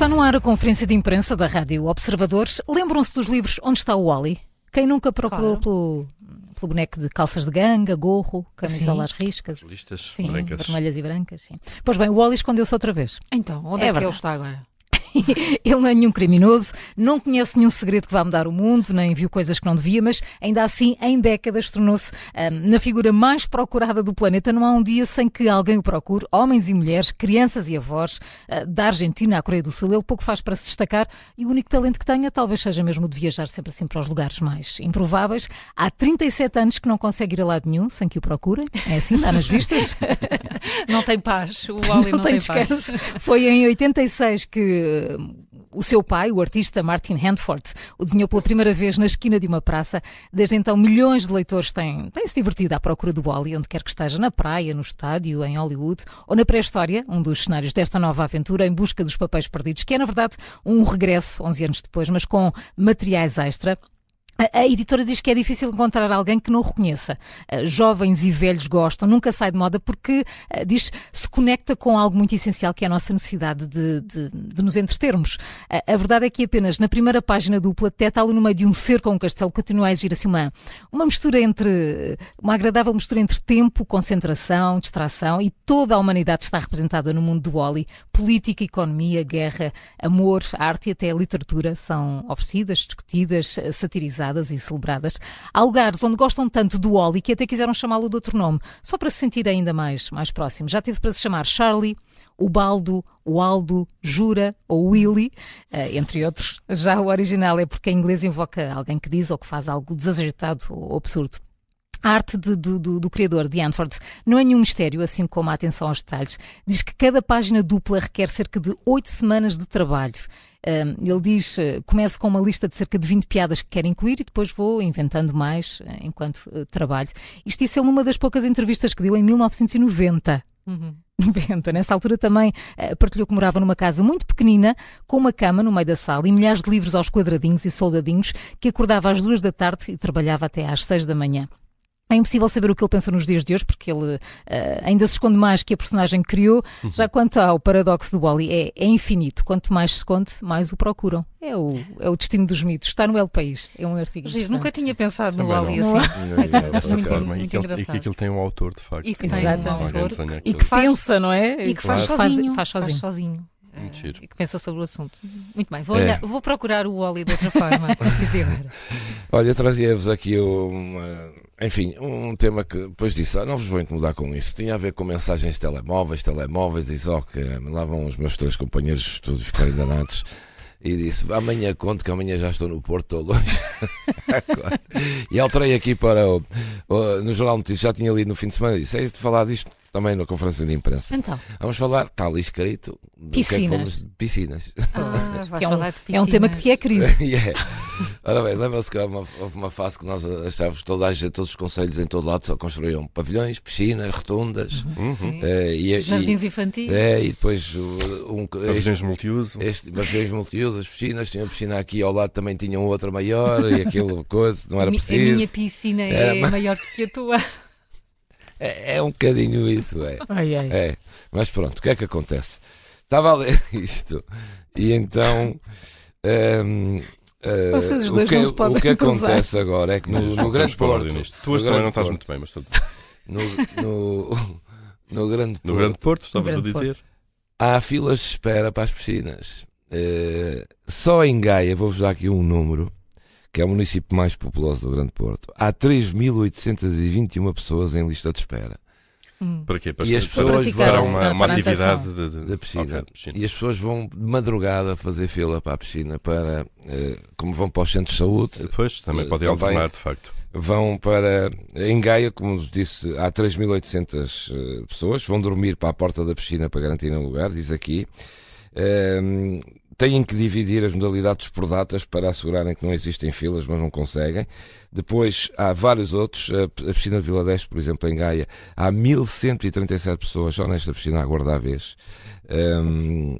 Está no ar a conferência de imprensa da Rádio Observadores. Lembram-se dos livros Onde está o Wally? Quem nunca procurou claro. pelo, pelo boneco de calças de ganga, gorro, camisola às riscas? Listas sim, brancas. vermelhas e brancas, sim. Pois bem, o Wally escondeu-se outra vez. Então, onde é, é que ele está agora? ele não é nenhum criminoso, não conhece nenhum segredo que vá mudar o mundo, nem viu coisas que não devia, mas ainda assim, em décadas, tornou-se um, na figura mais procurada do planeta. Não há um dia sem que alguém o procure, homens e mulheres, crianças e avós, uh, da Argentina à Coreia do Sul. Ele pouco faz para se destacar e o único talento que tenha talvez seja mesmo de viajar sempre assim para os lugares mais improváveis. Há 37 anos que não consegue ir a lado nenhum sem que o procurem. É assim, dá nas vistas. não tem paz. O Wally não, não tem, tem paz. Foi em 86 que o seu pai, o artista Martin Handford, o desenhou pela primeira vez na esquina de uma praça. Desde então, milhões de leitores têm, têm se divertido à procura do Wally, onde quer que esteja, na praia, no estádio, em Hollywood ou na pré-história, um dos cenários desta nova aventura em busca dos papéis perdidos, que é, na verdade, um regresso 11 anos depois, mas com materiais extra. A editora diz que é difícil encontrar alguém que não o reconheça. Eh, jovens e velhos gostam, nunca sai de moda porque, eh, diz, se conecta com algo muito essencial que é a nossa necessidade de, de, de nos entretermos. A verdade é que apenas na primeira página dupla, Teta ali no meio de um cerco ou um castelo continua a exigir assim uma, uma mistura entre, uma agradável mistura entre tempo, concentração, distração e toda a humanidade está representada no mundo do Wally. Política, economia, guerra, amor, arte e até literatura são oferecidas, discutidas, satirizadas e celebradas. Há lugares onde gostam tanto do Wally que até quiseram chamá-lo de outro nome, só para se sentir ainda mais, mais próximo. Já teve para se chamar Charlie, o Baldo, o Aldo, Jura ou Willy, eh, entre outros. Já o original é porque em inglês invoca alguém que diz ou que faz algo desajeitado ou absurdo. A arte de, do, do, do, criador de Anford não é nenhum mistério, assim como a atenção aos detalhes. Diz que cada página dupla requer cerca de oito semanas de trabalho. Ele diz: eh, começo com uma lista de cerca de 20 piadas que quero incluir e depois vou inventando mais eh, enquanto uh, trabalho. Isto disse ele numa das poucas entrevistas que deu em 1990. Uhum. 90. Nessa altura também uh, partilhou que morava numa casa muito pequenina, com uma cama no meio da sala e milhares de livros aos quadradinhos e soldadinhos, que acordava às duas da tarde e trabalhava até às seis da manhã. É impossível saber o que ele pensa nos dias de hoje, porque ele uh, ainda se esconde mais que a personagem criou. Uhum. Já quanto ao paradoxo do Wally, é, é, infinito. Quanto mais se esconde, mais o procuram. É o, é o destino dos mitos. Está no El País. É um artigo. Giz, nunca tinha pensado no Wally assim. e, que ele, e que aquilo tem um autor, de facto. E que tem um autor. E que pensa, não é? E que faz, sozinho. Faz, faz sozinho. Faz sozinho. Uh, e que pensa sobre o assunto. Muito bem, vou, é. olhar, vou procurar o Wally de outra forma. Olha, trazia-vos aqui uma enfim, um tema que depois disse, ah, não vos vou incomodar com isso. Tinha a ver com mensagens de telemóveis, telemóveis e só que lá vão os meus três companheiros de estudo ficar enganados. E disse, amanhã conto que amanhã já estou no Porto, estou longe. e alterei aqui para o, o, no Jornal Notícias, já tinha lido no fim de semana, disse, é de falar disto também na conferência de imprensa. Então. Vamos falar, está ali escrito, piscinas. Que é que piscinas. Ah, é, um, é, um, tema que te é querido. yeah. Ora bem, lembram-se que houve uma, houve uma fase que nós achávamos toda a gente, todos os conselhos em todo lado só construíam pavilhões, piscinas, rotundas, uhum. uh, e, jardins e, infantis. É, e depois um, pavilhões multiuso. Este, pavilhões multiuso, as piscinas, tinha uma piscina aqui ao lado também tinham outra maior e aquilo coisa, não era preciso. A minha piscina é, é maior que a tua. É, é um bocadinho isso, é. Ai, ai. é. Mas pronto, o que é que acontece? Estava a ler isto e então. Um, uh, Vocês os dois o que, não se podem o que acontece agora é que no, no Grande Porto. Tu hoje também não estás muito bem, mas tudo no, no, no Grande Porto. No Grande Porto, estavas a dizer. Há filas de espera para as piscinas. Uh, só em Gaia, vou-vos dar aqui um número que é o município mais populoso do Grande Porto, há 3.821 pessoas em lista de espera. Hum. Para quê? Para, e as pessoas vão para uma, uma atividade de, de, da piscina. Okay, piscina. E as pessoas vão de madrugada fazer fila para a piscina, para, eh, como vão para os centros de saúde. Depois também podem também alternar, de facto. Vão para. Em Gaia, como disse, há 3.800 eh, pessoas, vão dormir para a porta da piscina para garantir um lugar, diz aqui. Um, têm que dividir as modalidades por datas para assegurarem que não existem filas, mas não conseguem. Depois há vários outros. A piscina de Vila Deste, por exemplo, em Gaia, há 1137 pessoas só nesta piscina a aguardar a vez. Um,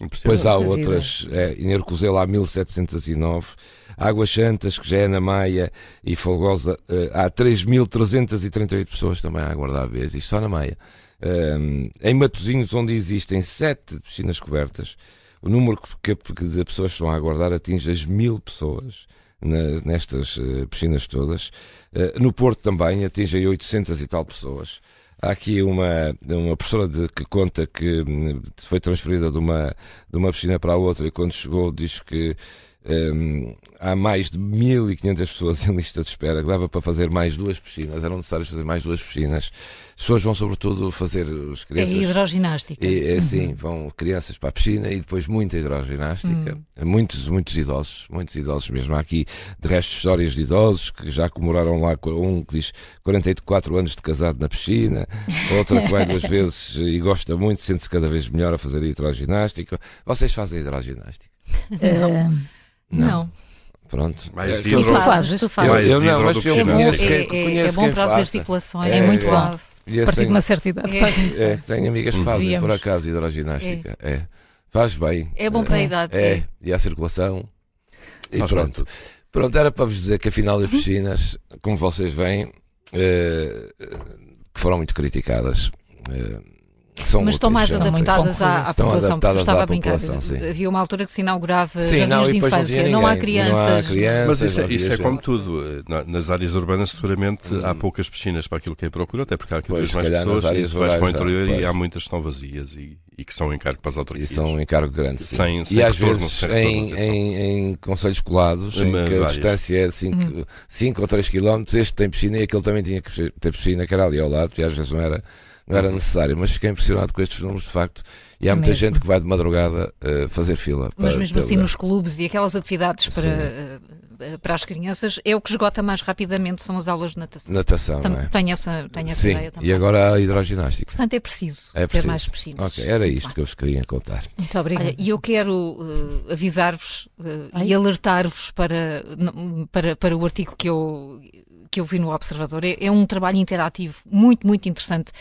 depois há outras, é, em Arcozelo há 1709, Águas Santas, que já é na Maia, e Folgosa, uh, há 3.338 pessoas também a aguardar a vez, isto só na Maia. Um, em Matosinhos, onde existem sete piscinas cobertas, o número que, que de pessoas que estão a aguardar atinge as mil pessoas na, nestas uh, piscinas todas. Uh, no Porto também atinge 800 e tal pessoas. Há aqui uma, uma professora de, que conta que hum, foi transferida de uma, de uma piscina para a outra e quando chegou diz que um, há mais de 1.500 pessoas em lista de espera, que dava para fazer mais duas piscinas, eram necessárias fazer mais duas piscinas. As pessoas vão, sobretudo, fazer as crianças. É hidroginástica. E, é assim, uhum. vão crianças para a piscina e depois muita hidroginástica. Uhum. Muitos, muitos idosos, muitos idosos mesmo. Há aqui, de resto, histórias de idosos que já comemoraram lá. Um que diz 44 anos de casado na piscina, outra que vai duas vezes e gosta muito, sente-se cada vez melhor a fazer hidroginástica. Vocês fazem hidroginástica? Não. Não. não. Pronto. Mas é, tu fazes, tu fazes. Eu, não, mas eu conheço, é, é, é bom para as articulações. É, muito bom. A partir de uma certa idade. É, tenho amigas que fazem, por acaso, hidroginástica. É. Faz bem. É bom para a idade. É, e a circulação. E Faz pronto. Pronto, era para vos dizer que afinal as piscinas, como vocês veem, eh, que foram muito criticadas. Eh, são Mas estão mais adaptadas à, à população, porque estava a brincar. Havia uma altura que se inaugurava sim, jardins não, de infância, não, não, há crianças. Não há crianças Mas isso, é, isso é como tudo. Nas áreas urbanas, seguramente, hum. há poucas piscinas para aquilo que é procura, até porque há cada vez mais pessoas. E vais para o interior e há muitas que estão vazias e, e que são encargo para as autarquias. E são um encargo grande. Sem, sem e às vezes em, em, em conselhos colados, em que a distância é de 5 hum. ou 3 km, este tem piscina e aquele também tinha que ter piscina, que era ali ao lado, e às vezes não era não era necessário, mas fiquei impressionado com estes números de facto. E há muita mesmo. gente que vai de madrugada uh, fazer fila. Mas mesmo assim, nos clubes e aquelas atividades para, uh, para as crianças, é o que esgota mais rapidamente são as aulas de natação. Natação, Tam, não é? Tenho essa, tenho essa Sim. ideia também. E agora a hidroginástica. Portanto, é preciso, é preciso. ter mais piscinas. Ok, era isto que eu vos queria contar. Muito obrigada. E eu quero uh, avisar-vos e alertar-vos para, para, para o artigo que eu, que eu vi no Observador. É, é um trabalho interativo muito, muito interessante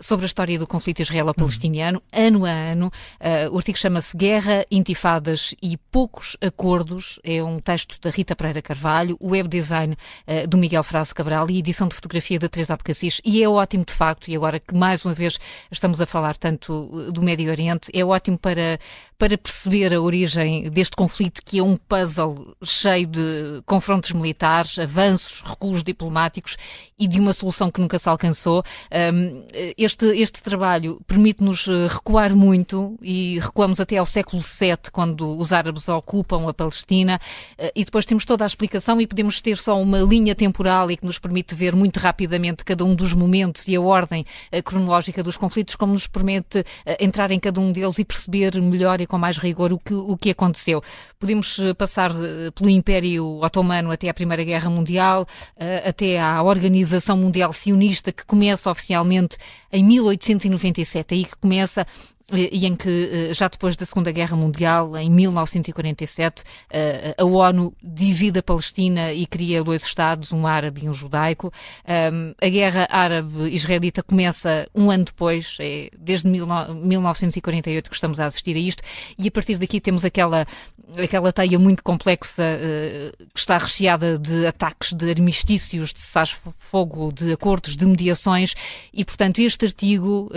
sobre a história do conflito israelo-palestiniano, uhum. ano a ano. Uh, o artigo chama-se Guerra, Intifadas e Poucos Acordos. É um texto da Rita Pereira Carvalho, o web design uh, do Miguel Frase Cabral e edição de fotografia da Teresa Abcacis. E é ótimo, de facto, e agora que mais uma vez estamos a falar tanto do Médio Oriente, é ótimo para, para perceber a origem deste conflito, que é um puzzle cheio de confrontos militares, avanços, recuos diplomáticos e de uma solução que nunca se alcançou. Este, este trabalho permite-nos eh, recuar muito e recuamos até ao século VII, quando os árabes ocupam a Palestina, eh, e depois temos toda a explicação e podemos ter só uma linha temporal e que nos permite ver muito rapidamente cada um dos momentos e a ordem eh, cronológica dos conflitos, como nos permite entrar em cada um deles e perceber melhor e com mais rigor o que, o que aconteceu. Podemos passar pelo Império Otomano até à Primeira Guerra Mundial, até à Organização Mundial Sionista, que começa oficialmente em 1897, aí que começa e em que, eh, já depois da Segunda Guerra Mundial, em 1947, eh, a ONU divide a Palestina e cria dois Estados, um árabe e um judaico. A guerra árabe-israelita começa um ano depois, é desde 1948 que estamos a assistir a isto, e a partir daqui temos aquela, aquela teia muito complexa eh, que está recheada de ataques, de armistícios, de cessar-fogo, de acordos, de mediações, e portanto este artigo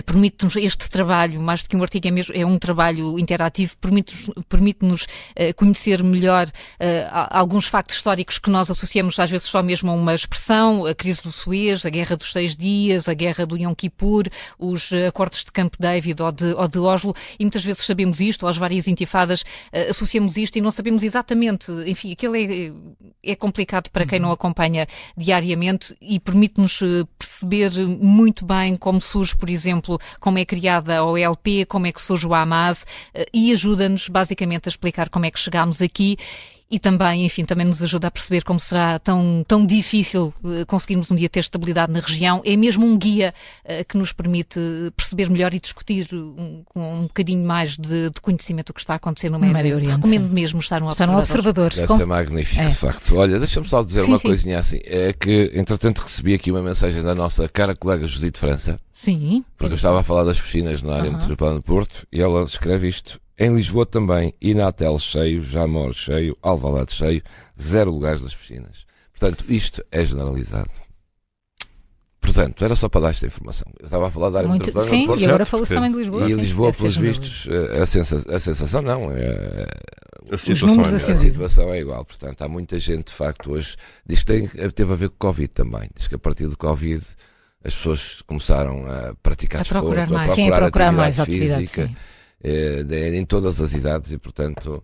permite-nos este trabalho, mais do que um artigo, é, mesmo, é um trabalho interativo, permite-nos permite uh, conhecer melhor uh, alguns factos históricos que nós associamos às vezes só mesmo a uma expressão, a crise do Suez, a guerra dos seis dias, a guerra do Yom Kippur, os uh, acordos de Camp David ou de, ou de Oslo, e muitas vezes sabemos isto, ou as várias intifadas associamos isto e não sabemos exatamente, enfim, aquilo é, é complicado para quem uhum. não acompanha diariamente e permite-nos perceber muito bem como surge, por exemplo, exemplo, como é criada a OLP, como é que surge o Hamas, eh, e ajuda-nos basicamente a explicar como é que chegámos aqui e também, enfim, também nos ajuda a perceber como será tão, tão difícil eh, conseguirmos um dia ter estabilidade na região. É mesmo um guia uh, que nos permite perceber melhor e discutir um, com um bocadinho mais de, de conhecimento o que está a acontecer no, no Médio Oriente. Recomendo sim. mesmo estar no estar observador. observador. Deve ser magnífico, é. de facto. Olha, deixa-me só dizer sim, uma sim. coisinha assim. É que, entretanto, recebi aqui uma mensagem da nossa cara colega Judite França. Sim. Porque eu estava a falar das piscinas na área metropolitana de Porto e ela escreve isto. Em Lisboa também, Inatel cheio, Jamor cheio, Alvalade cheio, zero lugares das piscinas. Portanto, isto é generalizado. portanto, era só para dar esta informação. Eu estava a falar da área Muito, metropolitana Sim, Porto, e agora falou-se também de Lisboa. E Lisboa, pelos vistos, eh, a, sensa a sensação não. É, a situação, é, a situação é igual. Portanto, há muita gente, de facto, hoje diz que tem, teve a ver com o Covid também. Diz que a partir do Covid as pessoas começaram a praticar a desporto, procurar mais, a procurar, sim, a procurar mais física, atividade, eh, em todas as idades e, portanto.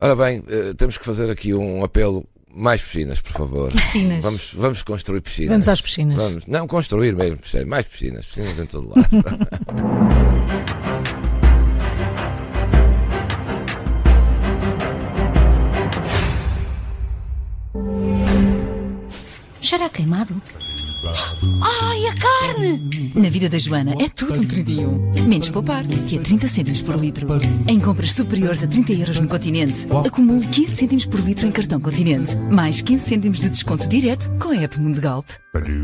Ora bem, eh, temos que fazer aqui um apelo mais piscinas, por favor. Piscinas. Vamos, vamos construir piscinas. Vamos às piscinas. Vamos, não, construir mesmo, mais piscinas, piscinas em todo lado. Cheira queimado. Ai, a carne! Na vida da Joana é tudo um 31. Menos poupar, que é 30 cêntimos por litro. Em compras superiores a 30 euros no continente, acumule 15 cêntimos por litro em cartão continente. Mais 15 cêntimos de desconto direto com a app Mundo Galp.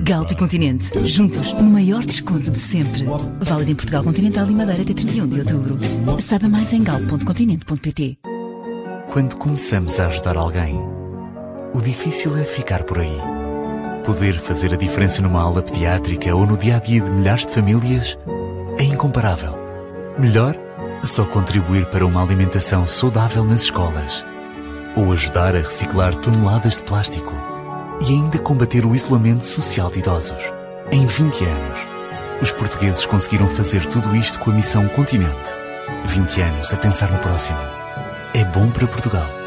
Galp e Continente, juntos, no maior desconto de sempre. Válido em Portugal Continental e Madeira até 31 de outubro. Saiba mais em galp.continente.pt. Quando começamos a ajudar alguém, o difícil é ficar por aí Poder fazer a diferença numa aula pediátrica ou no dia a dia de milhares de famílias é incomparável. Melhor? Só contribuir para uma alimentação saudável nas escolas. Ou ajudar a reciclar toneladas de plástico. E ainda combater o isolamento social de idosos. Em 20 anos, os portugueses conseguiram fazer tudo isto com a missão Continente. 20 anos a pensar no próximo. É bom para Portugal.